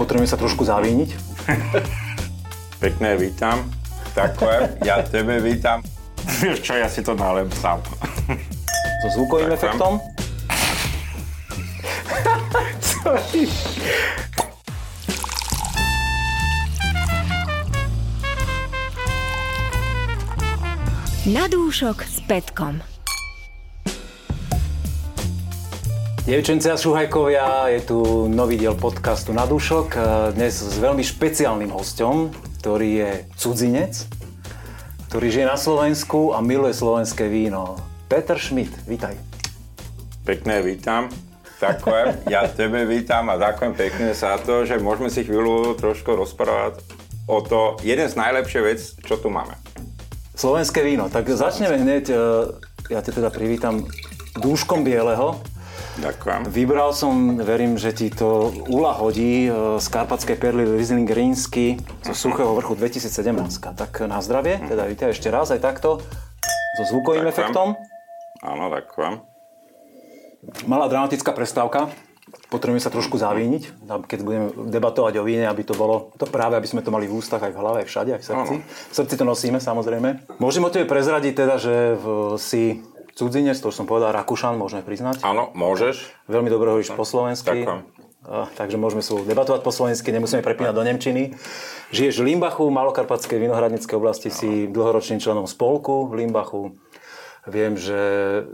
Potrebujem sa trošku zavíniť. Pekné vítam. Takhle, ja tebe vítam. Vieš čo, ja si to nalem sám. So zvukovým Ďakujem. efektom. Sorry. Na dúšok s Petkom. Dievčence a šuhajkovia, je tu nový diel podcastu Na dušok. E, Dnes s veľmi špeciálnym hostom, ktorý je cudzinec, ktorý žije na Slovensku a miluje slovenské víno. Peter Schmidt, vítaj. Pekné vítam. Takhle, ja tebe vítam a ďakujem pekne za to, že môžeme si chvíľu trošku rozprávať o to, jeden z najlepších vec, čo tu máme. Slovenské víno. Tak začneme hneď, e, ja te teda privítam dúškom bieleho. Ďakujem. Vybral som, verím, že ti to ulahodí e, z Karpatskej perly Riesling Rínsky zo Suchého vrchu 2017. Tak na zdravie, teda vítaj ešte raz aj takto, so zvukovým Ďakujem. efektom. Áno, ďakujem. Malá dramatická prestávka. Potrebujeme sa trošku zavíniť, keď budeme debatovať o víne, aby to bolo to práve, aby sme to mali v ústach aj v hlave, aj všade, aj v srdci. V srdci to nosíme, samozrejme. Môžem o tebe prezradiť teda, že v, si cudzinec, to už som povedal, Rakúšan, môžeme priznať. Áno, môžeš. Veľmi dobre hovoríš po slovensky. Ďakujem. Takže môžeme spolu debatovať po slovensky, nemusíme prepínať do Nemčiny. Žiješ v Limbachu, Malokarpatskej vinohradníckej oblasti, si dlhoročným členom spolku v Limbachu. Viem, že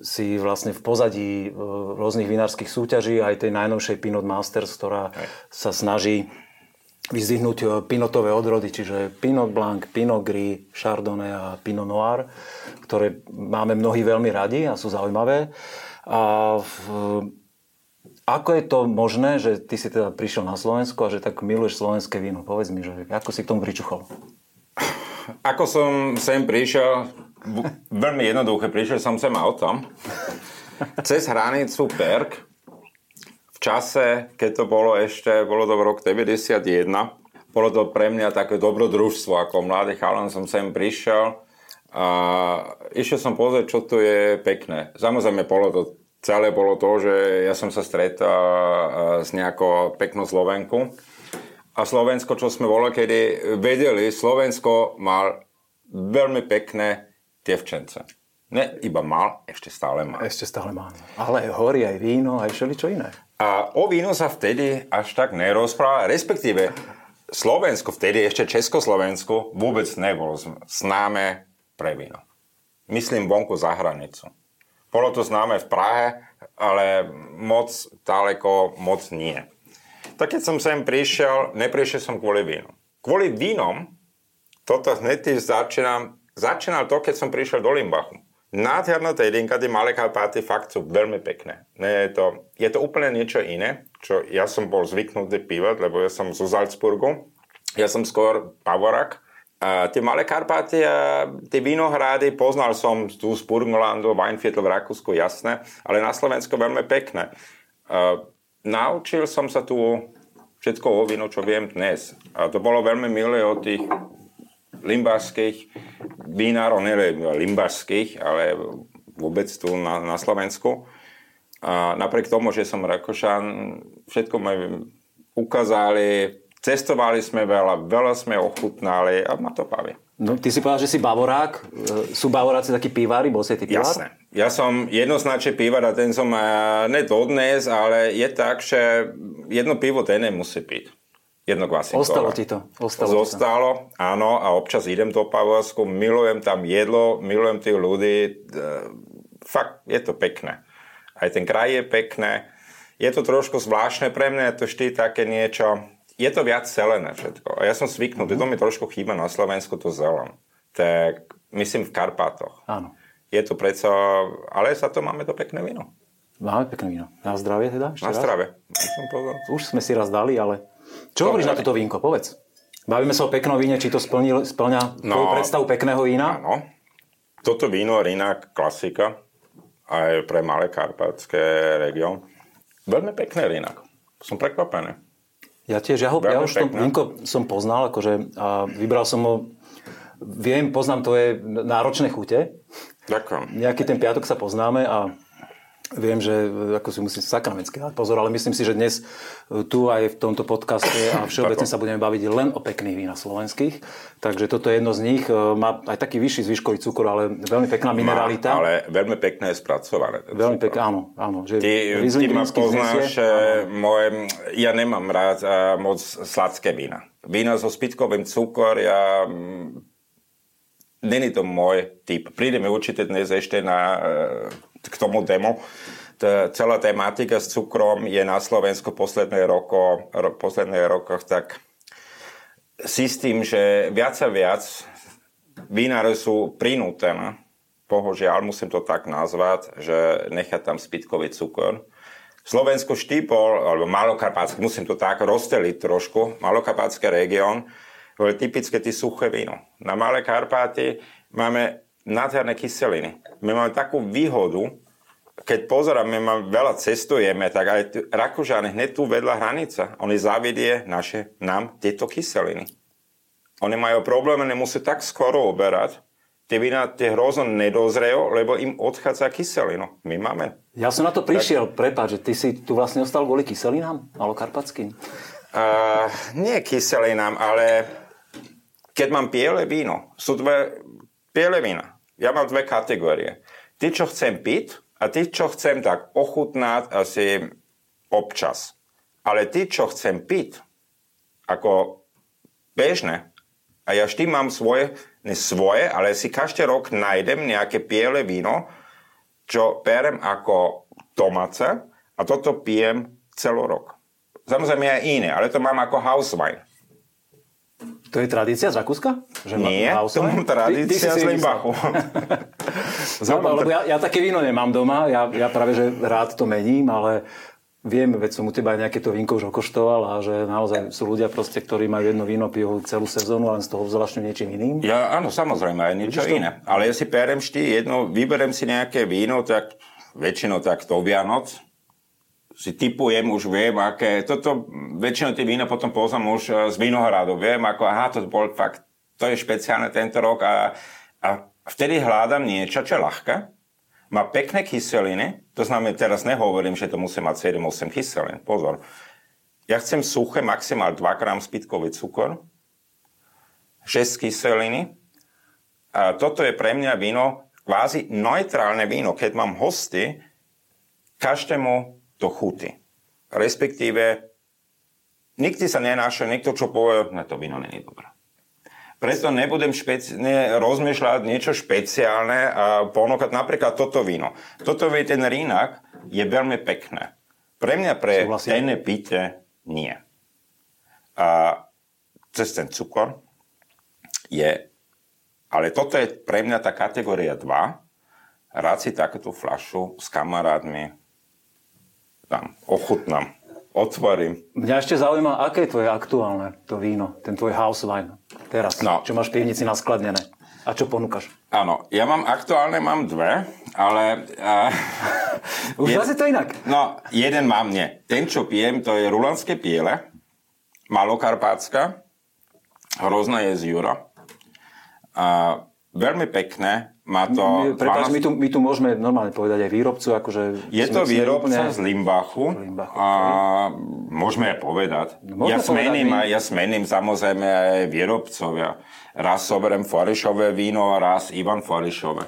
si vlastne v pozadí e, rôznych vinárskych súťaží, aj tej najnovšej Pinot Masters, ktorá sa snaží vyzdvihnúť e, pinotové odrody, čiže Pinot Blanc, Pinot Gris, Chardonnay a Pinot Noir, ktoré máme mnohí veľmi radi a sú zaujímavé. A v, ako je to možné, že ty si teda prišiel na Slovensku a že tak miluješ slovenské víno? Povedz mi, že ako si k tomu pričuchol? Ako som sem prišiel, veľmi jednoduché, prišiel som sem autom. Cez hranicu Berg, v čase, keď to bolo ešte, bolo to v rok 91, bolo to pre mňa také dobrodružstvo, ako mladý chalan som sem prišiel a išiel som pozrieť, čo tu je pekné. Samozrejme, bolo to, celé bolo to, že ja som sa stretol s nejakou peknou Slovenku. A Slovensko, čo sme bolo, kedy vedeli, Slovensko mal veľmi pekné dievčence. Ne iba mal, ešte stále má. Ešte stále mám. Ale horí aj víno, aj všeličo iné. A o vínu sa vtedy až tak nerozpráva, respektíve Slovensko, vtedy ešte Československo, vôbec nebolo známe pre víno. Myslím vonku za hranicu. Bolo to známe v Prahe, ale moc ďaleko moc nie. Tak keď som sem prišiel, neprišiel som kvôli vínu. Kvôli vínom, toto hneď začínam, začínal to, keď som prišiel do Limbachu. Nádherná jedinka, tie malé Karpaty fakt sú veľmi pekné. Je, to, je to úplne niečo iné, čo ja som bol zvyknutý pívať, lebo ja som zo Salzburgu. Ja som skôr Pavorak. A tie malé Karpaty a tie vinohrady, poznal som tu z Burgenlandu, Weinviertel v Rakúsku, jasné, ale na Slovensku veľmi pekné. A naučil som sa tu všetko o vínu, čo viem dnes. A to bolo veľmi milé od tých limbašských vinárov, nie limbašských, ale vôbec tu na, na Slovensku. A napriek tomu, že som Rakošan, všetko mi ukázali, cestovali sme veľa, veľa sme ochutnali a ma to baví. No, ty si povedal, že si bavorák. E, Sú bavoráci takí pivári? Bol si ty pivár? Jasné. Ja som jednoznačne pívar a ten som uh, ne dodnes, ale je tak, že jedno pivo ten musí piť. Jedno kvasinkové. Ostalo ti to. Ostalo ti to. Zostalo, áno, a občas idem do Pavorsku, milujem tam jedlo, milujem tých ľudí, e, fakt je to pekné. Aj ten kraj je pekné. Je to trošku zvláštne pre mňa, je to vždy také niečo, je to viac zelené všetko. A ja som zvyknutý, Mhm. to mi trošku chýba na Slovensku to zelen. Tak myslím v Karpátoch. Áno. Je to predsa, ale za to máme to pekné víno. Máme pekné víno. Na zdravie teda? Ešte Na raz? povedal. Už sme si raz dali, ale... Čo hovoríš na toto vínko? Povedz. Bavíme sa o peknom víne, či to splní, splňa No. tvoju predstavu pekného vína? Áno. Toto víno Rinak klasika aj pre malé karpatské región. Veľmi pekné Rinak. Som prekvapený. Ja tiež, ja, ho, ja už to vínko som poznal, akože a vybral som ho, viem, poznám tvoje náročné chute, Ďakujem. nejaký ten piatok sa poznáme a Viem, že e, ako si musím sakramentsky dať pozor, ale myslím si, že dnes e, tu aj v tomto podcaste a všeobecne sa budeme baviť len o pekných vínach slovenských. Takže toto je jedno z nich. E, má aj taký vyšší zvyškový cukor, ale veľmi pekná mineralita. Má, ale veľmi pekné je spracované. Veľmi pekné, áno. áno že ty, ty ma poznáš, moje, ja nemám rád moc sladké vína. Vína so spitkovým cukor, ja Není to môj typ. Prídeme určite dnes ešte na, k tomu demo. T- celá tematika s cukrom je na Slovensku posledné, roko, ro, posledné rokoch tak si s tým, že viac a viac vinári sú prinútené, bohužiaľ musím to tak nazvať, že nechá tam spitkový cukor. Slovensko štýpol, alebo Malokarpátske, musím to tak rozsteliť trošku, Malokarpátske región, je typické ty suché víno. Na Malé Karpáty máme nádherné kyseliny. My máme takú výhodu, keď pozeráme, my veľa cestujeme, tak aj Rakúžan hneď tu vedľa hranica, oni zavidie naše, nám tieto kyseliny. Oni majú problémy, nemusí tak skoro oberať, tie vína tie hrozno nedozrejú, lebo im odchádza kyselino. My máme. Ja som na to prišiel, tak... prepáč, že ty si tu vlastne ostal kvôli kyselinám, malokarpatským? Uh, nie kyselinám, ale keď mám biele víno, sú dve biele vína. Ja mám dve kategórie. Ty, čo chcem piť a ty, čo chcem tak ochutnať asi občas. Ale ty, čo chcem piť ako bežné, a ja vždy mám svoje, ne svoje, ale si každý rok nájdem nejaké biele víno, čo berem ako domáce a toto pijem celý rok. Samozrejme aj iné, ale to mám ako house wine. To je tradícia z Rakúska? Že Nie, to mám tradícia ty, ty z Limbachu. Zaujímavé, lebo ja, ja také víno nemám doma, ja, ja práve že rád to mením, ale viem, veď som u teba aj nejaké to vínko už okoštoval a že naozaj sú ľudia proste, ktorí majú jedno víno, pijú celú sezónu, len z toho zvláštne niečím iným. Ja, áno, samozrejme, aj niečo Vidíš iné. To? Ale ja si perem vždy jedno, vyberem si nejaké víno, tak väčšinou tak to Vianoc, si typujem, už viem, aké, toto, väčšinou tie vína potom poznám už e, z vinohradu, viem, ako, aha, to bol fakt, to je špeciálne tento rok a, a vtedy hľadám niečo, čo je ľahké, má pekné kyseliny, to znamená, teraz nehovorím, že to musí mať 7-8 kyselín, pozor. Ja chcem suché, maximál 2 gram spitkový cukor, 6 kyseliny. A toto je pre mňa víno, kvázi neutrálne víno. Keď mám hosty, každému to chutí. Respektíve, nikdy sa nenáša niekto, čo povie, na to víno není dobré. Preto nebudem špeci- ne, rozmýšľať niečo špeciálne a ponúkať napríklad toto víno. Toto vie ten rínak je veľmi pekné. Pre mňa, pre tenné pite, nie. A cez ten cukor je, ale toto je pre mňa tá kategória 2. Rád si takéto flašu s kamarátmi tam ochutnám, otvorím. Mňa ešte zaujíma, aké je tvoje aktuálne to víno, ten tvoj house wine teraz, no. čo máš v pivnici naskladnené a čo ponúkaš? Áno, ja mám aktuálne mám dve, ale... Uh, Už je, to inak. No, jeden mám, nie. Ten, čo pijem, to je rulanské piele, malokarpátska, hrozná je z Jura. Uh, veľmi pekné, má to... Prepáč, my tu, my tu môžeme normálne povedať aj výrobcu, akože... Je to výrobca úplne... z Limbachu, Limbachu a môžeme aj povedať. No, ja, smením, aj, ja smením samozrejme aj výrobcovia. Raz soberem Forišové víno a raz Ivan Forišové.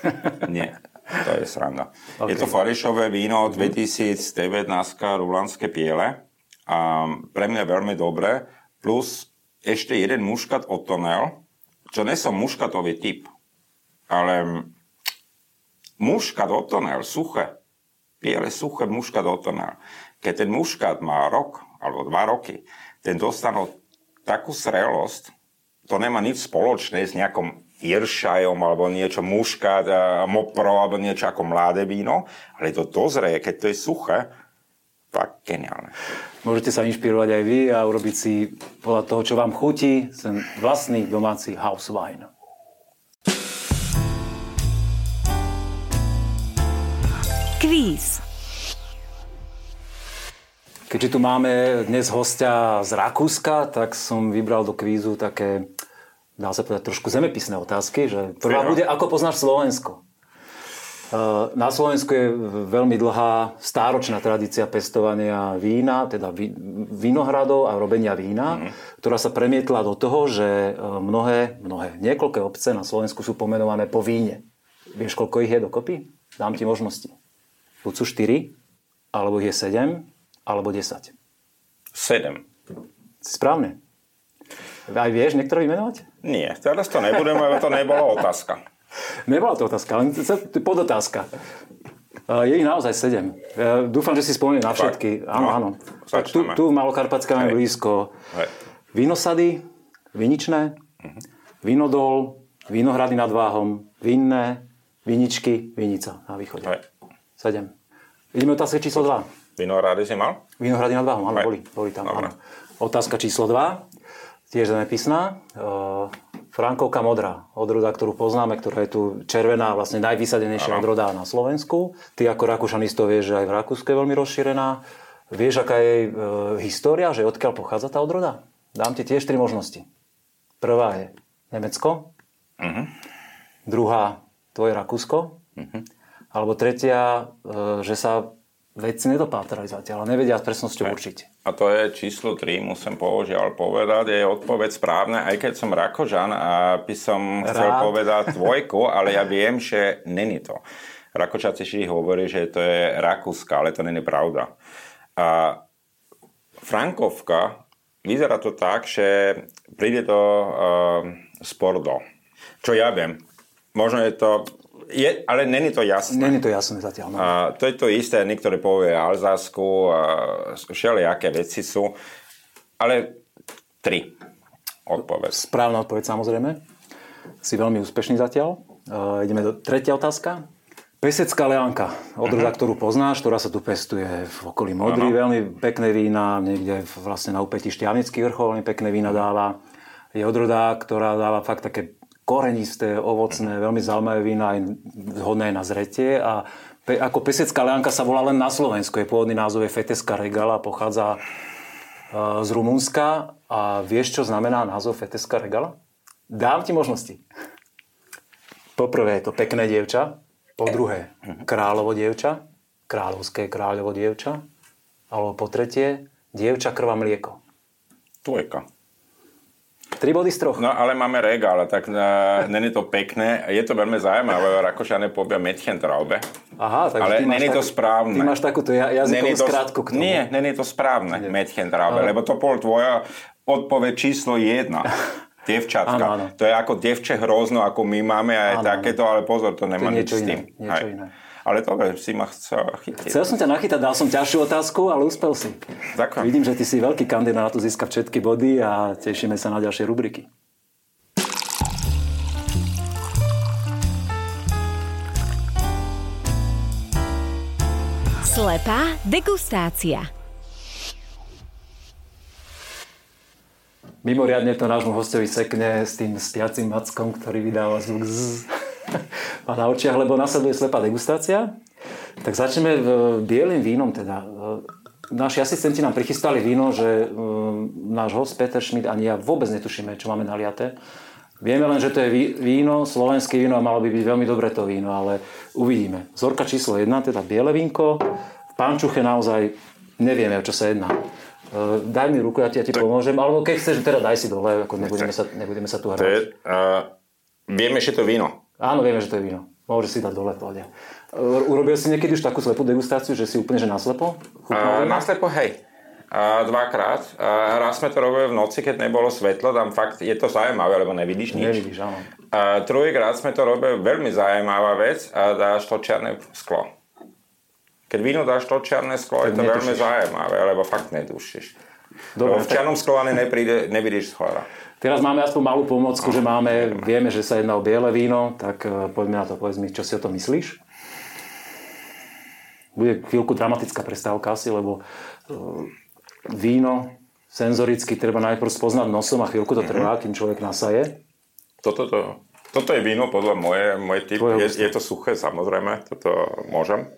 Nie, to je sranda. Okay. Je to Forišové víno 2019 Rulanské piele. A pre mňa veľmi dobré. Plus ešte jeden muškat Otonel, čo nie som muškatový typ ale muškat otonel, suché, biele suché muškat otonel. Keď ten muškat má rok alebo dva roky, ten dostanú takú zrelosť, to nemá nič spoločné s nejakom iršajom alebo niečo muškat, mopro alebo niečo ako mladé víno, ale to dozrie, keď to je suché, tak geniálne. Môžete sa inšpirovať aj vy a urobiť si podľa toho, čo vám chutí, ten vlastný domáci house wine. Kvíz. Keďže tu máme dnes hostia z Rakúska, tak som vybral do kvízu také, dá sa povedať, trošku zemepisné otázky, že prvá bude, ako poznáš Slovensko? Na Slovensku je veľmi dlhá stáročná tradícia pestovania vína, teda vinohradov a robenia vína, mm. ktorá sa premietla do toho, že e, mnohé, mnohé, niekoľké obce na Slovensku sú pomenované po víne. Vieš, koľko ich je dokopy? Dám ti možnosti. Buď sú 4, alebo je 7, alebo 10. 7. Správne. Aj vieš niektoré vymenovať? Nie, teraz to nebudem, lebo to nebola otázka. Nebola to otázka, len podotázka. Je ich naozaj sedem. Dúfam, že si spomeniem na všetky. Áno, no, áno. Tak tu, tu v Malokarpatská máme blízko Hej. vínosady, viničné, uh-huh. vinodol, vinohrady nad Váhom, vinné, viničky, vinica na východe. Hej. Sedem. Ideme otázka číslo 2. Vinohrady si mal? Vinohrady nad Váhom, áno, boli, boli tam. Áno. Otázka číslo 2, tiež zemepisná. Frankovka modrá, odroda, ktorú poznáme, ktorá je tu červená, vlastne najvysadenejšia odroda na Slovensku. Ty ako Rakúšanisto vieš, že aj v Rakúsku je veľmi rozšírená. Vieš, aká je e, história, že odkiaľ pochádza tá odroda? Dám ti tiež tri možnosti. Prvá je Nemecko. Uh-huh. Druhá, tvoje Rakúsko. Uh-huh. Alebo tretia, e, že sa vedci nedopátrali zatiaľ a nevedia s presnosťou určiť. A to je číslo 3, musím požiaľ povedať, je odpoveď správne, aj keď som Rakožan a by som chcel Rád. povedať dvojku, ale ja viem, že není to. Rakočaci si hovorí, že to je Rakúska, ale to není pravda. A Frankovka, vyzerá to tak, že príde do uh, Spordo. Čo ja viem, možno je to je, ale není to jasné. Není to jasné zatiaľ. No. A to je to isté, niektoré povie Alzásku, všelijaké veci sú, ale tri odpoveď. Správna odpoveď samozrejme. Si veľmi úspešný zatiaľ. Uh, ideme do tretia otázka. Pesecká leánka, odroda, uh-huh. ktorú poznáš, ktorá sa tu pestuje v okolí Modry, uh-huh. veľmi pekné vína, niekde vlastne na úpetí Šťavnický vrchol veľmi pekné vína dáva. Je odroda, ktorá dáva fakt také korenisté, ovocné, veľmi zaujímavé vína, aj vhodné na zretie a pe, ako pesecká leánka sa volá len na Slovensku. Je pôvodný názov je Feteska regala, pochádza uh, z Rumunska a vieš, čo znamená názov Feteska regala? Dám ti možnosti. Poprvé je to pekné dievča, po druhé kráľovo dievča, kráľovské kráľovo dievča, alebo po tretie dievča krva mlieko. Dvojka. Tri body z troch. No ale máme regál, tak uh, není to pekné. Je to veľmi zaujímavé, Rakošane povia Mädchentraube. Aha, takže ale není tak, to správne. Ty máš takúto jazykovú to, skrátku k tomu. Nie, není to správne, Mädchentraube, lebo to bol tvoja odpoveď číslo jedna. Dievčatka. Áno, áno. To je ako dievče hrozno, ako my máme aj áno, takéto, ale pozor, to nemá to nič s tým. Iné, niečo iné. Ale dobre, si ma chcel chytiť. Chcel som ťa nachytať, dal som ťažšiu otázku, ale uspel si. Ďakujem. Vidím, že ty si veľký kandidát na to získať všetky body a tešíme sa na ďalšie rubriky. Slepá degustácia. Mimoriadne to nášmu hostovi sekne s tým spiacím mackom, ktorý vydáva zvuk z a na očiach, lebo nasleduje slepá degustácia. Tak začneme bielým vínom teda. Naši asistenti nám prichystali víno, že um, náš host Peter Schmidt ani ja vôbec netušíme, čo máme naliaté. Vieme len, že to je víno, slovenské víno a malo by byť veľmi dobré to víno, ale uvidíme. Zorka číslo 1, teda biele vínko. V pančuche naozaj nevieme, o čo sa jedná. Daj mi ruku, ja ti, ja ti pomôžem. Alebo keď chceš, teda daj si dole, ako nebudeme, sa, nebudeme sa tu hrať. uh, vieme, že to víno. Áno, vieme, že to je víno. Môže si dať dole, pohode. Urobil si niekedy už takú slepú degustáciu, že si úplne že naslepo? Uh, naslepo, hej. Uh, dvakrát. Uh, raz sme to robili v noci, keď nebolo svetlo, tam fakt je to zaujímavé, lebo nevidíš nič. Nevidíš, áno. Uh, druhýkrát sme to robili veľmi zaujímavá vec a dáš to černé sklo. Keď víno dáš to černé sklo, tak je to netušíš. veľmi zaujímavé, lebo fakt nedušíš. Dobre, v černom sklo ani nevidíš z Teraz máme aspoň malú pomocku, že máme, vieme, že sa jedná o biele víno, tak e, poďme na to, povedz mi, čo si o tom myslíš? Bude chvíľku dramatická prestávka asi, lebo e, víno senzoricky treba najprv spoznať nosom a chvíľku to mhm. trvá, kým človek nasaje. Toto, to, toto je víno podľa moje, môj typ. Je, je to suché, samozrejme, toto môžem.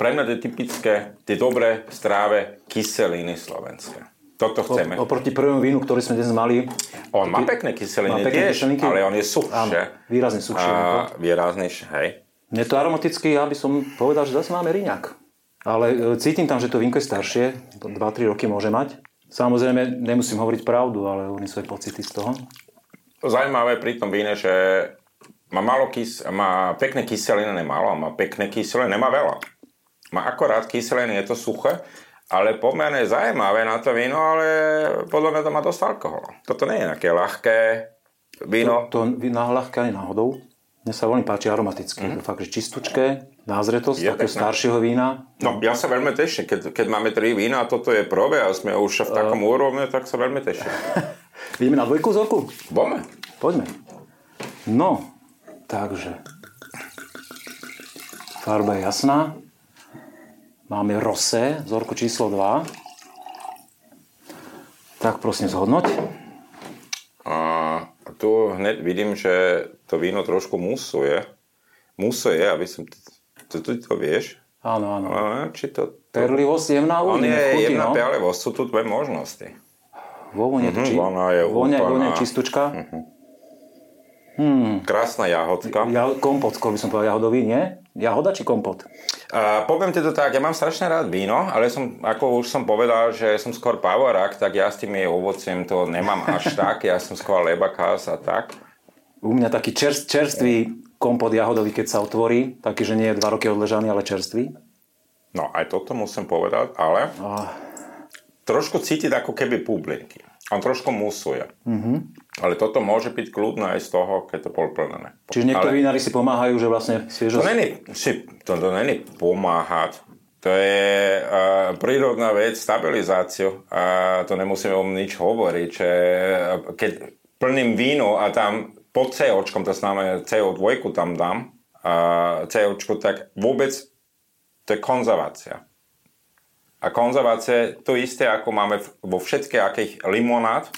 Pre mňa je typické tie dobré stráve kyseliny slovenské. Toto chceme. Oproti prvému vínu, ktorý sme dnes mali. On má pekné kyseliny má pekné tiež, kyselinky, ale on je suchšie. Výrazne suchšie. A, výrazne, hej. Mne to aromaticky, ja by som povedal, že zase máme riňak. Ale e, cítim tam, že to vínko je staršie, 2-3 roky môže mať. Samozrejme, nemusím hovoriť pravdu, ale oni svoje pocity z toho. Zajímavé pri tom víne, že má, málo kys, má pekné kyseliny, nemálo, má pekné kyseliny, nemá veľa. Má akorát kyseliny, je to suché, ale pomerne zajímavé na to víno, ale podľa mňa to má dosť alkoholu. Toto nie je nejaké ľahké víno. To, to na ľahké ani náhodou. Mne sa veľmi páči aromaticky. Mm-hmm. Fakt, že čistúčké, názretosť, Je takého pekné. staršieho vína. No, ja sa veľmi teším, keď, keď máme tri vína a toto je prvé a sme už v takom úrovni, tak sa veľmi teším. Ideme na dvojku vzorku? Bome. Poďme. No, takže. Farba je jasná. Máme rosé, vzorku číslo 2. Tak prosím zhodnoť. A tu hneď vidím, že to víno trošku musuje. Musuje, aby som... Ty to, to vieš? Áno, áno. A, či to... to... Perlivosť, jemná On uvidíme v je jedna no. pialivosť, sú tu dve možnosti. Vo vone, Mhm, či... vona je vone, úplná. vone čistúčka. Krásna jahodka. Ja, kompot, skôr by som povedal jahodový, nie? Jahoda či kompot? A poviem ti to tak, ja mám strašne rád víno, ale som, ako už som povedal, že som skôr pavorák, tak ja s tými ovociem to nemám až tak, ja som skôr lebakás a tak. U mňa taký čerst, čerstvý kompot jahodový, keď sa otvorí, taký, že nie je dva roky odležaný, ale čerstvý. No aj toto musím povedať, ale A trošku cítiť ako keby bublinky. On trošku musuje. Mm-hmm. Ale toto môže byť kľudné aj z toho, keď to bol plnené. Čiže niektorí ale vinári si pomáhajú, že vlastne sviežo... to není, si, to, to není pomáhať. To je uh, prírodná vec, stabilizáciu. A to nemusíme o nič hovoriť, že uh, keď plným víno a tam pod COčkom, to znamená CO2 tam dám, uh, COčku, tak vôbec to je konzervácia. A konzervácia je to isté, ako máme vo všetkých akých limonád,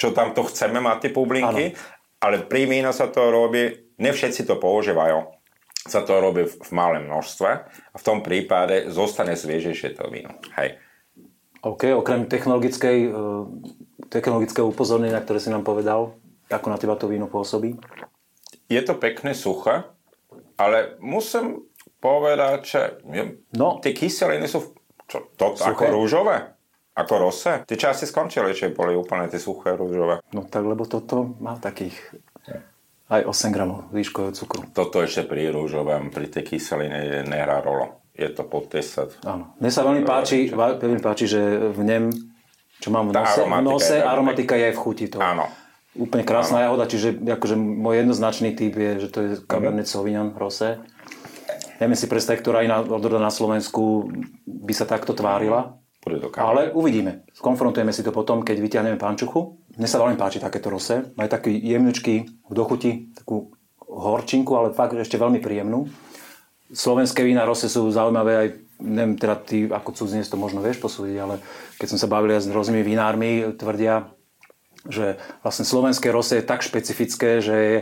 čo tam to chceme mať tie publinky, ale víno sa to robí, ne všetci to používajú, sa to robí v, malém množstve a v tom prípade zostane sviežejšie to víno. Hej. OK, okrem technologickej, eh, technologického upozornenia, ktoré si nám povedal, ako na teba to víno pôsobí? Je to pekné suché, ale musím povedať, že No. tie kyseliny sú čo, to, Suché? ako rúžové, ako rose. Tie časti skončili, že boli úplne tie suché rúžové. No tak, lebo toto má takých aj 8 gramov výškového cukru. Toto ešte pri rúžovom, pri tej kyseline nehrá rolo. Je to pod 10. Áno. Mne sa veľmi páči, veľmi páči, že v nem, čo mám v nose, v aromatika nose je aromatika je aj v chuti. To. Áno. Úplne krásna jahoda, čiže akože môj jednoznačný typ je, že to je Cabernet Sauvignon Rosé. Neviem si predstaviť, ktorá iná odroda na Slovensku by sa takto tvárila. Ale uvidíme. Skonfrontujeme si to potom, keď vyťahneme pančuchu. Mne sa veľmi páči takéto rosé. Majú taký jemnučký v dochuti, takú horčinku, ale fakt ešte veľmi príjemnú. Slovenské vína rosé sú zaujímavé aj, neviem, teda ty ako cudzinec to možno vieš posúdiť, ale keď som sa bavil s rôznymi vinármi, tvrdia, že vlastne slovenské rosé je tak špecifické, že je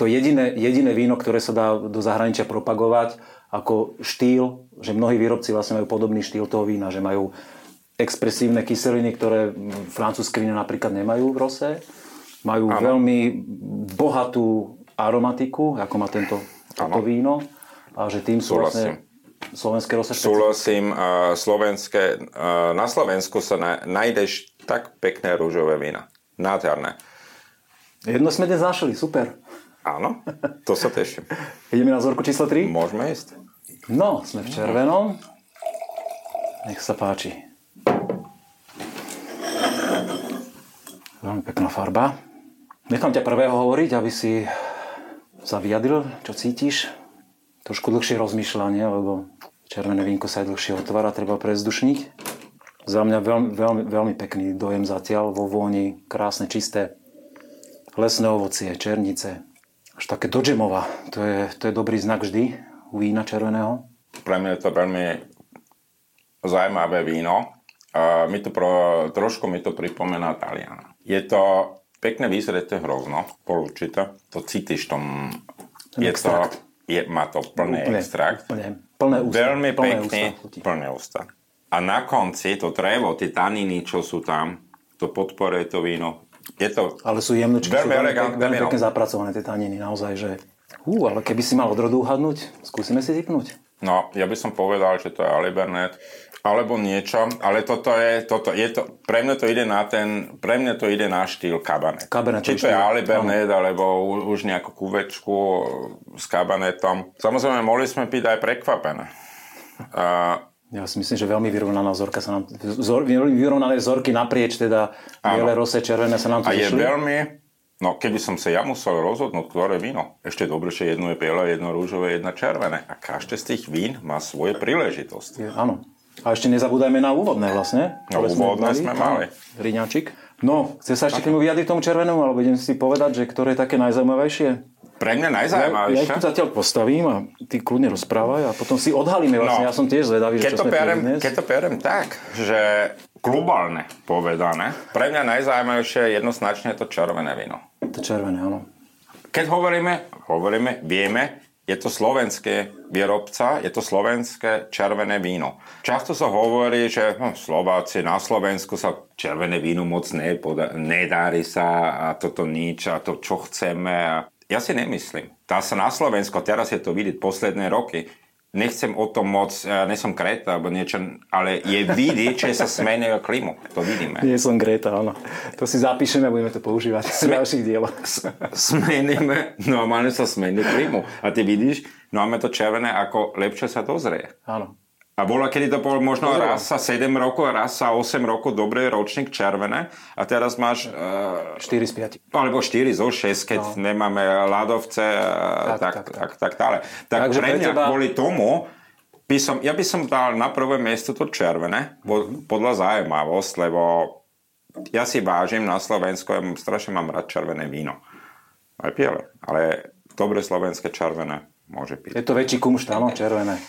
to jediné, jediné víno, ktoré sa dá do zahraničia propagovať ako štýl, že mnohí výrobci vlastne majú podobný štýl toho vína, že majú expresívne kyseliny, ktoré francúzske vína napríklad nemajú v rose. Majú Áno. veľmi bohatú aromatiku, ako má tento, toto víno. A že tým sú vlastne slovenské rose. Súhlasím, a slovenské, a na Slovensku sa na, nájdeš tak pekné rúžové vína. Nádherné. Jedno sme dnes našli, super. Áno, to sa teším. Ideme na vzorku číslo 3? Môžeme ísť? No, sme v červenom. Nech sa páči. Veľmi pekná farba. Nechám ťa prvého hovoriť, aby si sa vyjadril, čo cítiš. Trošku dlhšie rozmýšľanie, lebo červené vínko sa aj dlhšie otvára, treba prezdušniť. Za mňa veľmi, veľmi, veľmi pekný dojem zatiaľ vo vôni, krásne, čisté lesné ovocie, černice, až také dodžemová. To je, to je dobrý znak vždy vína červeného. Pre mňa je to veľmi zaujímavé víno. A mi to pro, trošku mi to pripomína Taliana. Je to pekne vyzreté hrozno, určite. To cítiš tom... Ten je extrakt. to, je, má to plný Úplne, extrakt. Úplne, plné ústa. Veľmi plné ústa plné ústa. A na konci to drevo, tie taniny, čo sú tam, to podporuje to víno. Je to Ale sú jemnučké, Veľmi sú veľmi, veľmi víno. pekne zapracované tie taniny, naozaj, že Hú, ale keby si mal odrodu uhadnúť, skúsime si typnúť. No, ja by som povedal, že to je Alibernet alebo niečo, ale toto je, toto je to, pre mňa to ide na ten, pre mňa to ide na štýl kabanet. Kabanet, Či to je Alibernet, alebo už nejakú kuvečku s kabanetom. Samozrejme, mohli sme piť aj prekvapené. A, Ja si myslím, že veľmi vyrovnaná vzorka sa nám... Vzor, vyrovnané vzorky naprieč, teda biele, rose, červené sa nám tu a je veľmi, no keby som sa ja musel rozhodnúť, ktoré víno, ešte dobre, že jedno je biele, jedno rúžové, jedna červené. A každé z tých vín má svoje príležitosti. Áno. A ešte nezabúdajme na úvodné vlastne. No, úvodné dali. sme mali. Riňačik. No, chce sa ešte k tomu vyjadriť tomu červenému, alebo idem si povedať, že ktoré je také najzaujímavejšie? Pre mňa Ja, ja najzaujímavejšie. ich tu zatiaľ postavím a ty kľudne rozprávaj a potom si odhalíme vlastne. No. Ja som tiež zvedavý, že keď čo to, sme perem, keď to perem tak, že globálne povedané, pre mňa najzaujímavejšie je jednoznačne to červené víno. To červené, áno. Keď hovoríme, hovoríme, vieme, je to slovenské výrobca, je to slovenské červené víno. Často sa hovorí, že hm, Slováci na Slovensku sa červené víno moc nepoda- nedári sa a toto nič a to, čo chceme. Ja si nemyslím. Tá sa na Slovensku, teraz je to vidieť posledné roky, nechcem o tom moc, ja nie som Kreta alebo niečo, ale je vidieť, že sa zmenuje klimu. To vidíme. Nie som Greta, áno. To si zapíšeme a budeme to používať v ďalších dieloch. Smeníme, normálne sa zmení klimu. A ty vidíš, máme to červené, ako lepšie sa dozrie. Áno. A bola, kedy to bolo možno Pozerám. raz sa 7 rokov, raz sa 8 rokov dobrý ročník červené a teraz máš, uh, 4 z 5. alebo 4 zo 6, keď no. nemáme ľadovce, uh, Tak, tak, tak, tak, tak, dále. Tak Takže pre mňa teba- kvôli tomu, by som, ja by som dal na prvé miesto to červené, podľa zaujímavosť, lebo ja si vážim na Slovensku, ja strašne mám rád červené víno. Aj biele, ale dobre slovenské červené môže piť. Je to väčší kumšt, áno, červené.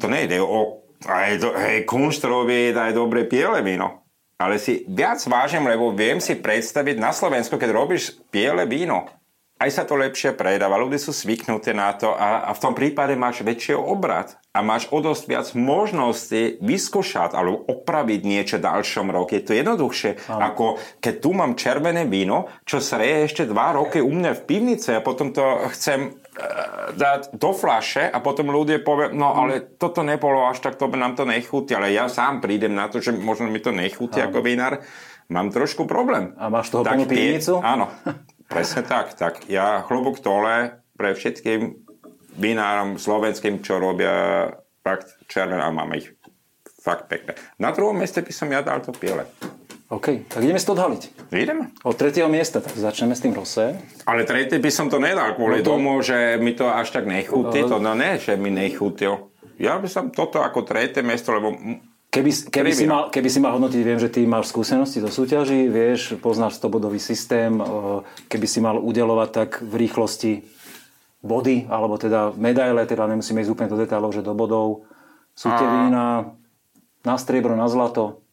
To nejde o... Aj do, hej, kunšt robí aj dobre biele víno. Ale si viac vážim, lebo viem si predstaviť na Slovensku, keď robíš biele víno, aj sa to lepšie predáva, ľudia sú zvyknutí na to a, a v tom prípade máš väčší obrad a máš o dosť viac možností vyskúšať alebo opraviť niečo v ďalšom roku. Je to jednoduchšie, ako keď tu mám červené víno, čo sa je ešte dva roky u mňa v pivnici a potom to chcem dať do flaše a potom ľudia povie, no ale toto nebolo až tak, to by nám to nechutí, ale ja sám prídem na to, že možno mi to nechutí ako vinár, mám trošku problém. A máš toho Tak plnú pivnicu? Áno, presne tak. Tak ja chlobok dole pre všetkým vinárom slovenským, čo robia fakt červené a máme ich fakt pekné. Na druhom mieste by som ja dal to biele. OK, tak ideme si to odhaliť. Ideme. Od tretieho miesta, tak začneme s tým rose. Ale tretie by som to nedal kvôli No to- tomu, že mi to až tak nechutí. To no ne, že mi nechutil. Ja by som toto ako tretie miesto, lebo Keby, keby, si mal, keby si mal hodnotiť, viem, že ty máš skúsenosti do súťaží, vieš, poznáš 100-bodový systém, keby si mal udelovať tak v rýchlosti body, alebo teda medaile, teda nemusíme ísť úplne do detailov, že do bodov, sú tie vína na striebro, na zlato.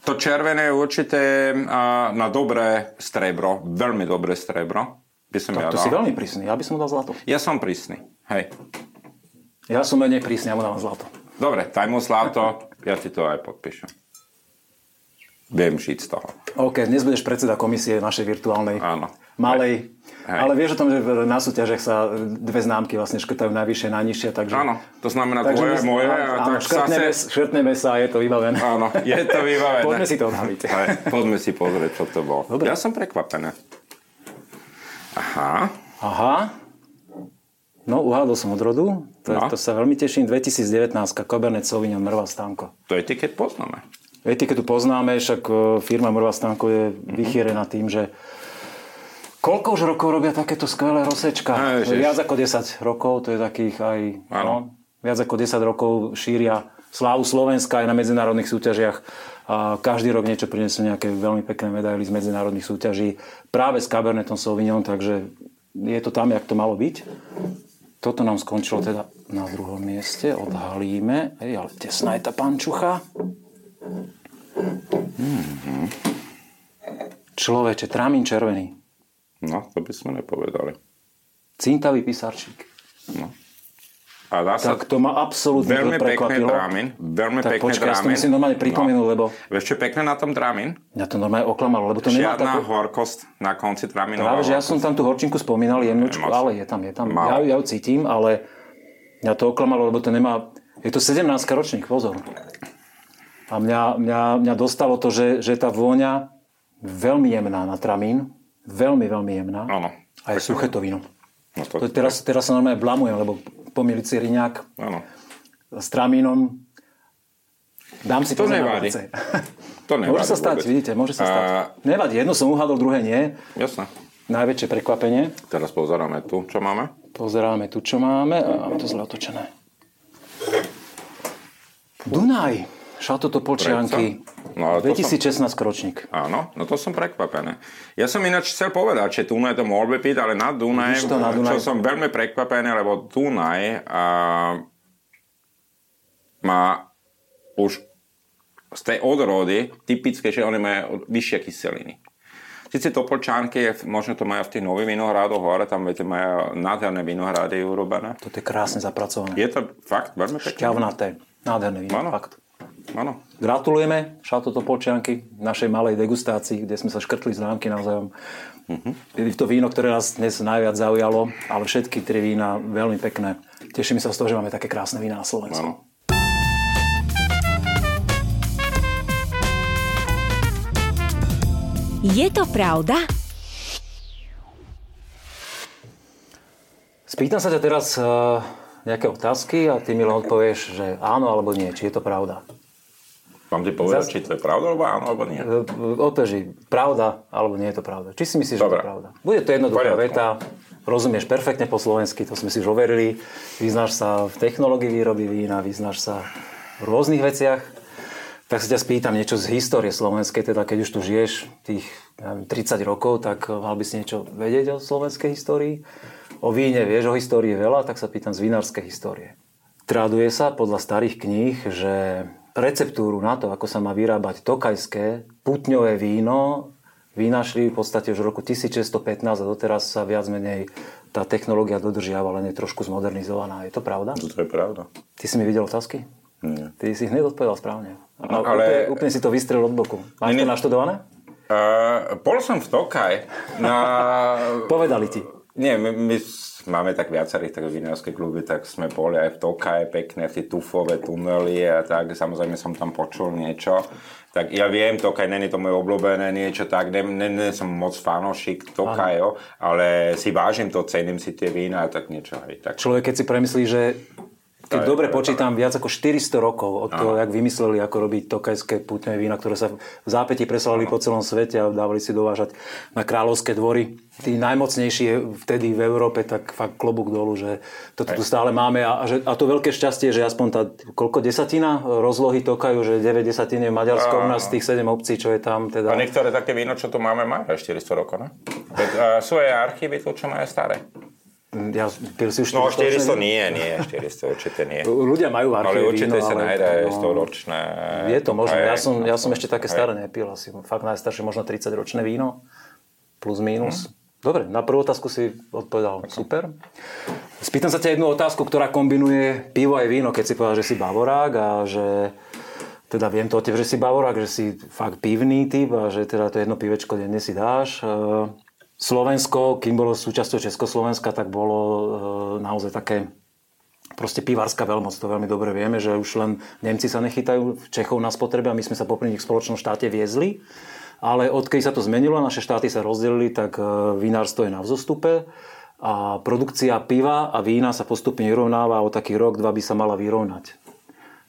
To červené je určite na dobré strebro, veľmi dobré strebro. By som ja To dal. si veľmi prísny, ja by som mu dal zlato. Ja som prísny. Hej. Ja som menej prísny, ja mu dávam zlato. Dobre, daj mu zlato, ja ti to aj podpíšem. Viem žiť z toho. OK, dnes budeš predseda komisie našej virtuálnej, Áno. Malej. Hej. Ale vieš o tom, že na súťažiach sa dve známky vlastne škrtajú najvyššie, najnižšie, takže... Áno, to znamená Takže tvoje, moje a áno, tak škrtneme, zase... škrtneme sa a je to vybavené. Áno, je to vybavené. Poďme si to odhaliť. Hej, poďme si pozrieť, čo to bolo. Dobre. Ja som prekvapený. Aha, Aha. No, uhádol som odrodu. To, No. to sa veľmi teším. 2019, Cabernet Sauvignon Mrva Stanko. to etiket poznáme. Etiketu poznáme, však e, firma Mrva Stanko je vychýrená tým, že koľko už rokov robia takéto skvelé rosečka? Ježiš. Viac ako 10 rokov, to je takých aj... Áno. No, viac ako 10 rokov šíria slávu Slovenska aj na medzinárodných súťažiach. A každý rok niečo prinesú nejaké veľmi pekné medaily z medzinárodných súťaží práve s Cabernetom Sauvignon, takže je to tam, jak to malo byť. Toto nám skončilo teda na druhom mieste. Odhalíme. Ej, ale tesná je tá pančucha. Človeče, trámin červený. No, to by sme nepovedali. Cintavý písarčík. No. A dá sa Tak to ma absolútne veľmi prekvapilo. drámin. Veľmi Tak pekné počkaj, drámin. musím normálne pripomenúť, lebo Vieš, čo pekné na tom drámin? mňa to normálne oklamalo, lebo to nemá Žiadna takú... horkosť na konci dráminu. Práve, že ja som tam tú horčinku spomínal jemnúčku, Moc. ale je tam, je tam. Málo. Ja, ja ju cítim, ale mňa to oklamalo, lebo to nemá... Je to 17 ročník, pozor. A mňa, mňa, mňa dostalo to, že, že tá vôňa veľmi jemná na tramín, veľmi, veľmi jemná. Áno. A je suché to víno. No to, To, teraz, teraz sa normálne blamujem, lebo pomýliť si riňák áno. s tramínom. Dám si To na nevadí. To nevadí Môže sa stať, vôbec. vidíte, môže sa stať. A- Nevadí, jedno som uhádol, druhé nie. Jasné. Najväčšie prekvapenie. Teraz pozeráme tu, čo máme. Pozeráme tu, čo máme. A máme to zle otočené. Dunaj. Šato Topolčianky. No, ale to 2016 ročník. Áno, no to som prekvapený. Ja som ináč chcel povedať, že Dunaj to mohol by piť, ale na Dunaj, to, na Dunaj. čo som veľmi prekvapený, lebo Dunaj a, má už z tej odrody typické, že oni majú vyššie kyseliny. Sice Topolčánky, je- možno to majú v tých nových vinohradoch hore, tam viete, majú nádherné vinohrady urobené. Toto je krásne zapracované. Je to fakt veľmi pekné. Šťavnaté. Nádherné víno, fakt. Áno. Gratulujeme Šato Topolčianky našej malej degustácii, kde sme sa škrtli známky navzájom. Je to víno, ktoré nás dnes najviac zaujalo, ale všetky tri vína veľmi pekné. Teším sa z toho, že máme také krásne vína na Slovensku. Áno. Je to pravda? Spýtam sa ťa teraz uh, nejaké otázky a ty mi len odpovieš, že áno alebo nie, či je to pravda. Mám ti povedať, Zas- či to je pravda, alebo áno, alebo nie. Uh, Oteži, pravda alebo nie je to pravda. Či si myslíš, že je Dobre. to pravda? Bude to jednoduchá Poriadku. veta, rozumieš perfektne po slovensky, to sme si už overili, vyznáš sa v technológii výroby vína, vyznáš sa v rôznych veciach, tak sa ťa spýtam niečo z histórie slovenskej, teda keď už tu žiješ tých neviem, 30 rokov, tak mal by si niečo vedieť o slovenskej histórii? O víne vieš, o histórii veľa, tak sa pýtam z vinárskej histórie. Traduje sa podľa starých kníh, že receptúru na to, ako sa má vyrábať tokajské putňové víno, vynašli v podstate už v roku 1615 a doteraz sa viac menej tá technológia dodržiava, len je trošku zmodernizovaná. Je to pravda? To je pravda. Ty si mi videl otázky? Nie. Ty si ich hneď odpovedal správne. No, ale... Úplne, úplne si to vystrel od boku. Máš Nie, to naštudované? Uh, bol som v Tokaj na... Povedali ti. Nie, my, my máme tak viacerých tak vinárske kluby, tak sme boli aj v Tokaj, pekné, v tie tufové tunely a tak, samozrejme som tam počul niečo. Tak ja viem, Tokaj není to moje obľúbené niečo tak, ne, ne, ne som moc fanošik Tokajo, ale si vážim to, cením si tie vína a tak niečo aj tak. Človek, keď si premyslí, že keď To je- dobre to je počítam, viac ako 400 rokov od toho, jak vymysleli, ako robiť tokajské putné vína, ktoré sa v zápäti preslali po celom svete a dávali si dovážať na kráľovské dvory. Tí najmocnejší vtedy v Európe, tak fakt klobúk dolu, že toto tu stále máme a, že, a to veľké šťastie, že aspoň tá, koľko desatina rozlohy Tokajú, že 9 desatín je Maďarsko, u nás z tých 7 obcí, čo je tam. Teda... A niektoré také víno, čo tu máme, aj 400 rokov, ne? Veď, uh, sú aj archívy tu, čo majú staré. Ja, pil si už No 400 400 nie, nie, 400 určite nie. Ľudia majú v Ale určite víno, sa ale- nájde aj no. 100 ročné. Je to možné. Ja som, ja som ešte také Aj- staré nepil. Asi fakt najstaršie možno 30 ročné víno. Plus Mhm. minus. Dobre, na prvú otázku si odpovedal super. Spýtam sa ťa jednu otázku, ktorá kombinuje pivo aj víno, keď si povedal, že si bavorák a že teda viem to o tebe, že si bavorák, že si fakt pivný typ a že teda to jedno pivečko denne si dáš. Slovensko, kým bolo súčasťou Československa, tak bolo e, naozaj také proste pivárska veľmoc, to veľmi dobre vieme, že už len Nemci sa nechytajú Čechov na spotrebe a my sme sa popri nich v spoločnom štáte viezli. Ale odkedy sa to zmenilo, naše štáty sa rozdelili, tak e, vinárstvo je na vzostupe a produkcia piva a vína sa postupne vyrovnáva a o taký rok, dva by sa mala vyrovnať.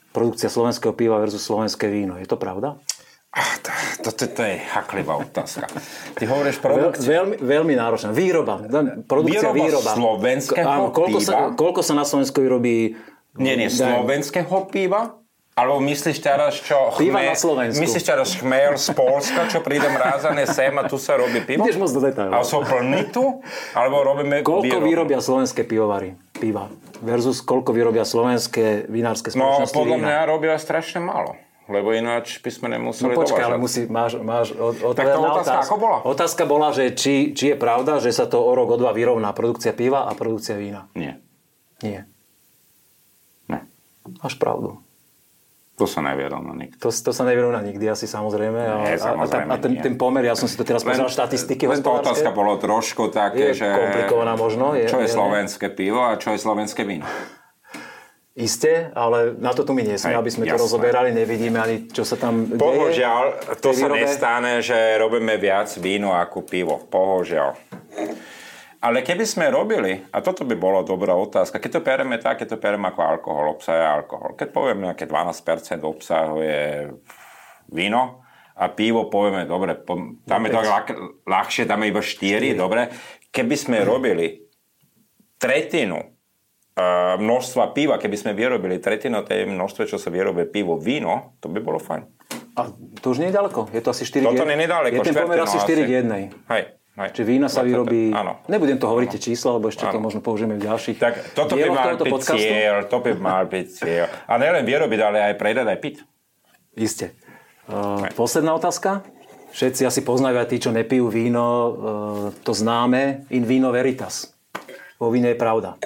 Produkcia slovenského piva versus slovenské víno. Je to pravda? To, to, to je haklivá otázka. Ty hovoríš Veľ, produkciu. veľmi, veľmi náročná. Výroba. Produkcia, Výroba výroba. slovenského Áno, koľko sa, piva? koľko sa na Slovensku vyrobí Nie, nie, slovenského piva? Alebo myslíš teraz, čo... Piva na Slovensku. Myslíš teraz chmel z Polska, čo príde mrázané sem a tu sa robí pivo? Ideš moc do detailov. A sú plní tu? Alebo robíme Koľko výrobu? vyrobia slovenské pivovary? Piva. Versus koľko vyrobia slovenské vinárske No, spoločnosti podľa vína. mňa robia strašne málo. Lebo ináč by sme No nemuseli počkaj, ale musí, máš, máš od, od, Tak tá otázka ako bola? Otázka bola, že či, či je pravda, že sa to o rok, o dva vyrovná produkcia piva a produkcia vína. Nie. Nie. Máš pravdu. To sa neviedol na nikto. To, to sa nevyrovná nikdy asi samozrejme. A, Nie, a, a, samozrejme a ten, nie. ten pomer, ja som si to teraz pozrel štatistiky len hospodárske. otázka bolo trošku také, Je že... komplikovaná možno, je- čo je je- slovenské pivo a čo je slovenské víno? Isté, ale na to tu my nie sme, Hej, aby sme to jasné. rozoberali, nevidíme ani, čo sa tam deje. Bohužiaľ, to sa výrobe. nestane, že robíme viac víno ako pivo. Bohužiaľ. Ale keby sme robili, a toto by bolo dobrá otázka, keď to pereme tak, keď to pereme ako alkohol, obsahuje alkohol. Keď povieme, aké 12% obsahuje víno a pivo povieme, dobre, dáme to ľah, ľahšie, dáme iba 4, dobre. Keby sme robili tretinu množstva piva, keby sme vyrobili tretinu tej množstva, čo sa vyrobí pivo, víno, to by bolo fajn. A to už nie je ďaleko, je to asi 4 Toto k 1. nie je ďaleko, Je ten pomer asi 4 asi. k 1. Hej, hej. Čiže vína sa 20, vyrobí, Áno. nebudem to hovoriť tie čísla, lebo ešte to Áno. možno použijeme v ďalších Tak toto by mal byť podcastu. cieľ, to by mal byť cieľ. A nielen vyrobiť, ale aj predať, aj piť. Isté. Uh, posledná otázka. Všetci asi poznajú aj tí, čo nepijú víno, uh, to známe in vino veritas. Vo víne je pravda.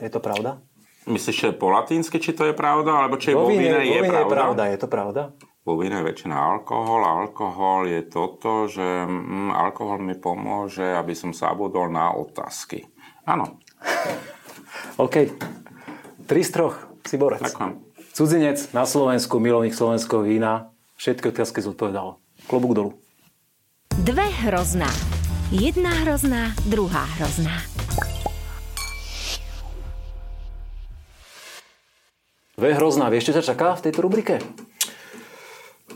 Je to pravda? Myslíš, že po latinsky, či to je pravda, alebo či vo, víne, vo je, pravda? je pravda. Je to pravda? Vo víne je väčšina alkohol. Alkohol je toto, že mm, alkohol mi pomôže, aby som zabudol na otázky. Áno, OK. Tri z troch. Si borec. ďakujem. Cudzinec na Slovensku, milovník slovenského vína. Všetky otázky zodpovedal. Klobúk dolu. Dve hrozná. Jedna hrozná, druhá hrozná. Dve hrozná. Vieš, čo ťa čaká v tejto rubrike?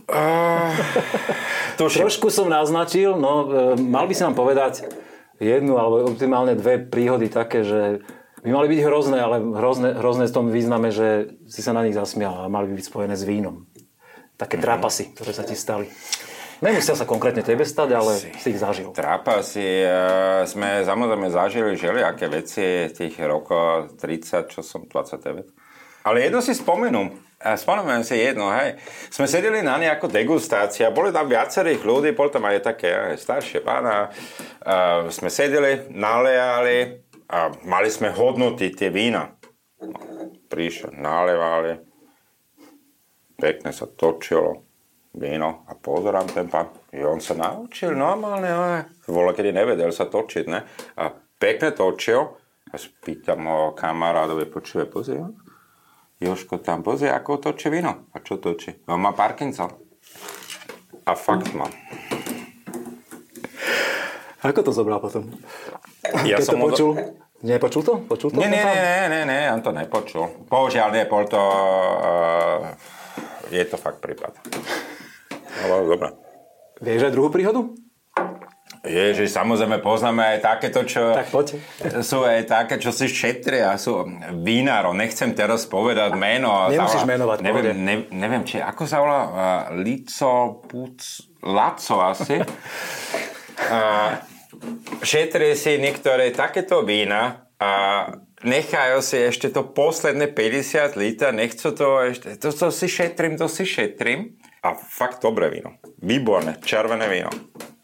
Tuším. Trošku som naznačil, no e, mal by si nám povedať jednu alebo optimálne dve príhody také, že by mali byť hrozné, ale hrozné, hrozné v tom význame, že si sa na nich zasmial a mali by byť spojené s vínom. Také trápasy, ktoré sa ti stali. Nemusia sa konkrétne tebe stať, ale si ich zažil. Trápasy, e, sme samozrejme zažili želiaké veci tých rokov 30, čo som 29. Ale jedno si spomenú. A Spomeniem si jedno, hej. Sme sedeli na nejakú degustáciu, boli tam viacerých ľudí, bol tam aj také aj staršie pána. A sme sedeli, nalejali a mali sme hodnoty tie vína. Prišiel, nalevali, pekne sa točilo víno a pozerám ten pán, i on sa naučil normálne, ale voľa kedy nevedel sa točiť, ne? A pekne točil a spýtam ho kamarádovi, počuje, pozri, Joško tam, pozri, ako točí víno. A čo točí? On má Parkinson. A fakt má. Ako to zobral potom? Ja Keď to mu počul? Nepočul to? Počul to? Nie, nie, nie, nie, nie, on to nepočul. Bohužiaľ nie, bol to... Uh, je to fakt prípad. Ale dobre. Vieš aj druhú príhodu? Ježiš, samozrejme poznáme aj takéto, čo... Tak poď. Sú aj také, čo si šetria, sú vinárov. Nechcem teraz povedať meno. Nemusíš Zavolá- menovať, neviem, ne, neviem, či ako sa volá, uh, Lico, Puc, Laco asi. uh, šetrie si niektoré takéto vína a nechajú si ešte to posledné 50 litra, nechcú to ešte, to, to si šetrím, to si šetrím. A fakt dobré víno. Výborné, červené víno.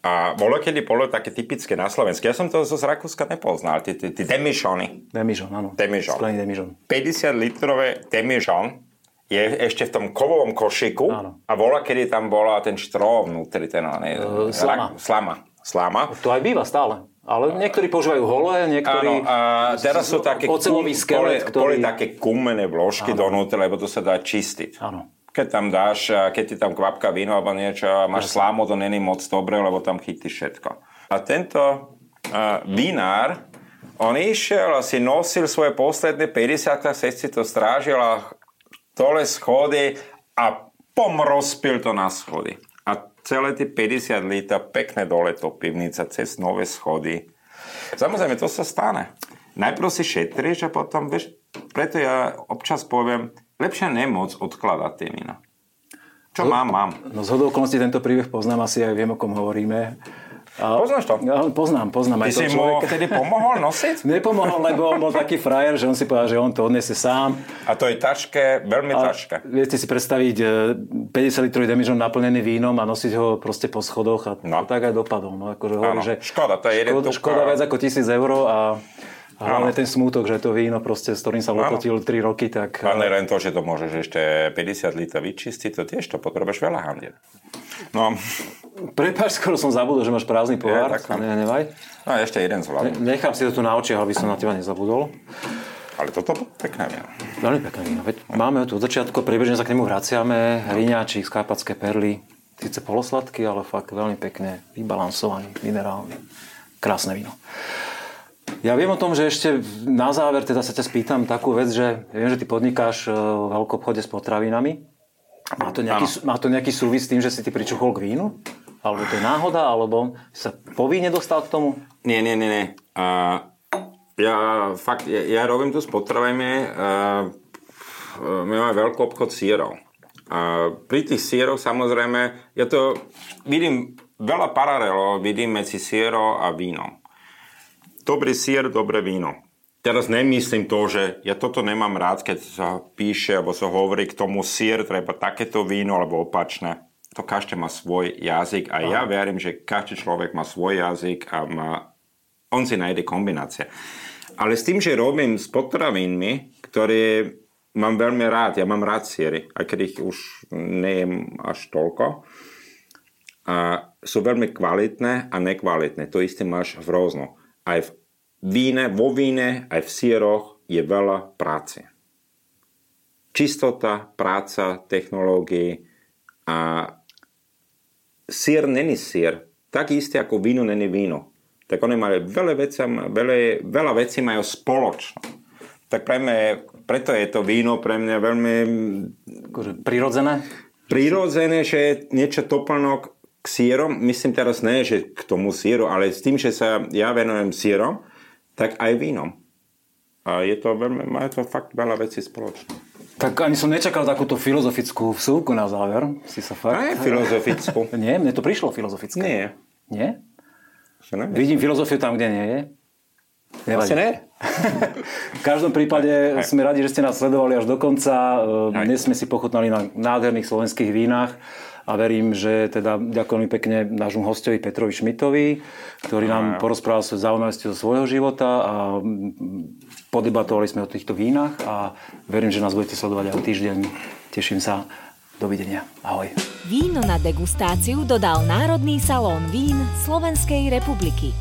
A bolo kedy bolo také typické na Slovensku. Ja som to zo z Rakúska nepoznal, tie, tie, tie demišony. Demižon, áno. Demižon. Sklený demižon. 50 litrové demižon je ešte v tom kovovom košiku Áno. a bola, kedy tam bola ten štró vnútri, ten ne, Uh, slama. slama. Slama. To aj býva stále. Ale niektorí používajú holé, niektorí... Áno, a teraz sú také, Ocelový skelet, boli, ktorý... boli také kumené vložky donútra, lebo to sa dá čistiť. Áno. Keď tam dáš, keď ti tam kvapka víno alebo niečo a máš slámu, to není moc dobre, lebo tam chytí všetko. A tento uh, vinár, on išiel a si nosil svoje posledné 50 cez si to strážil a dole schody a pom rozpil to na schody. A celé tie 50 litra pekne dole to pivnica cez nové schody. Samozrejme, to sa stane. Najprv si šetriš a potom, vieš, preto ja občas poviem, lepšie nemoc odkladať tie vína. Čo mám, mám. No z okolností tento príbeh poznám, asi aj viem, o kom hovoríme. Poznáš to? Ja, poznám, poznám. Ty aj to si mu vtedy pomohol nosiť? Nepomohol, lebo on bol taký frajer, že on si povedal, že on to odnese sám. A to je taške, veľmi A ťažké. viete si predstaviť e, 50 litrový demižon naplnený vínom a nosiť ho proste po schodoch a No. to tak aj dopadol. No, akože hovorí, Áno, že škoda, to je jeden škoda, tuk, škoda a- viac ako tisíc eur a, a hlavne ten smútok, že to víno, proste, s ktorým sa lopotil 3 roky, tak... A len to, že to môžeš ešte 50 litrov vyčistiť, to tiež to potrebuješ veľa handiel. No. Prepáč, skoro som zabudol, že máš prázdny pohár. tak, ne, nevaj. No ešte jeden zvládol. Nechám si to tu na očiach, aby som na teba nezabudol. Ale toto bolo pekné víno. Veľmi pekné víno. Veď máme tu od začiatku, priebežne sa k nemu vraciame. Hriňáčik, skápatské perly. Sice polosladký, ale fakt veľmi pekne vybalansovaný, minerálny. Krásne víno. Ja viem o tom, že ešte na záver teda sa ťa spýtam takú vec, že viem, že ty podnikáš e, v obchode s potravinami. Má to, nejaký, má to nejaký súvis s tým, že si ty pričuchol k vínu? Alebo to je náhoda? Alebo sa po víne dostal k tomu? Nie, nie, nie, nie. Uh, ja fakt, ja, ja robím tu s potravinami. Uh, my máme veľký obchod sírov. A pri tých sieroch samozrejme, ja to vidím veľa paralelov, vidím medzi sierou a vínom dobrý sier, dobré víno. Teraz nemyslím to, že ja toto nemám rád, keď sa píše alebo sa hovorí k tomu sier, treba takéto víno alebo opačné. To každý má svoj jazyk a ja verím, že každý človek má svoj jazyk a má, on si nájde kombinácie. Ale s tým, že robím s potravinmi, ktoré mám veľmi rád, ja mám rád siery, aj keď ich už nejem až toľko, a sú veľmi kvalitné a nekvalitné. To isté máš v rôzno. Aj v víne, vo víne aj v sieroch je veľa práce. Čistota, práca, technológie a sír není sír, tak isté ako víno není víno. Tak oni majú veľa, vecí, veľa, veľa vecí majú spoločno. Tak pre mňa, preto je to víno pre mňa veľmi... Akože prirodzené? Prirodzené, že je niečo doplnok k sírom. Myslím teraz ne, že k tomu síru, ale s tým, že sa ja venujem sírom, tak aj vínom. A je to veľmi, má to fakt veľa vecí spoločné. Tak ani som nečakal takúto filozofickú vsúku na záver. Si sa fakt... Nie filozofickú. nie, mne to prišlo filozofické. Nie. Nie? Vidím filozofiu tam, kde nie je. Nevadí. ne. v každom prípade Aj. sme radi, že ste nás sledovali až do konca. Aj. Dnes sme si pochutnali na nádherných slovenských vínach a verím, že teda ďakujem pekne nášmu hostovi Petrovi Šmitovi, ktorý nám porozprával svoje zaujímavosti zo svojho života a podebatovali sme o týchto vínach a verím, že nás budete sledovať aj o týždeň. Teším sa. Dovidenia. Ahoj. Víno na degustáciu dodal Národný salón vín Slovenskej republiky.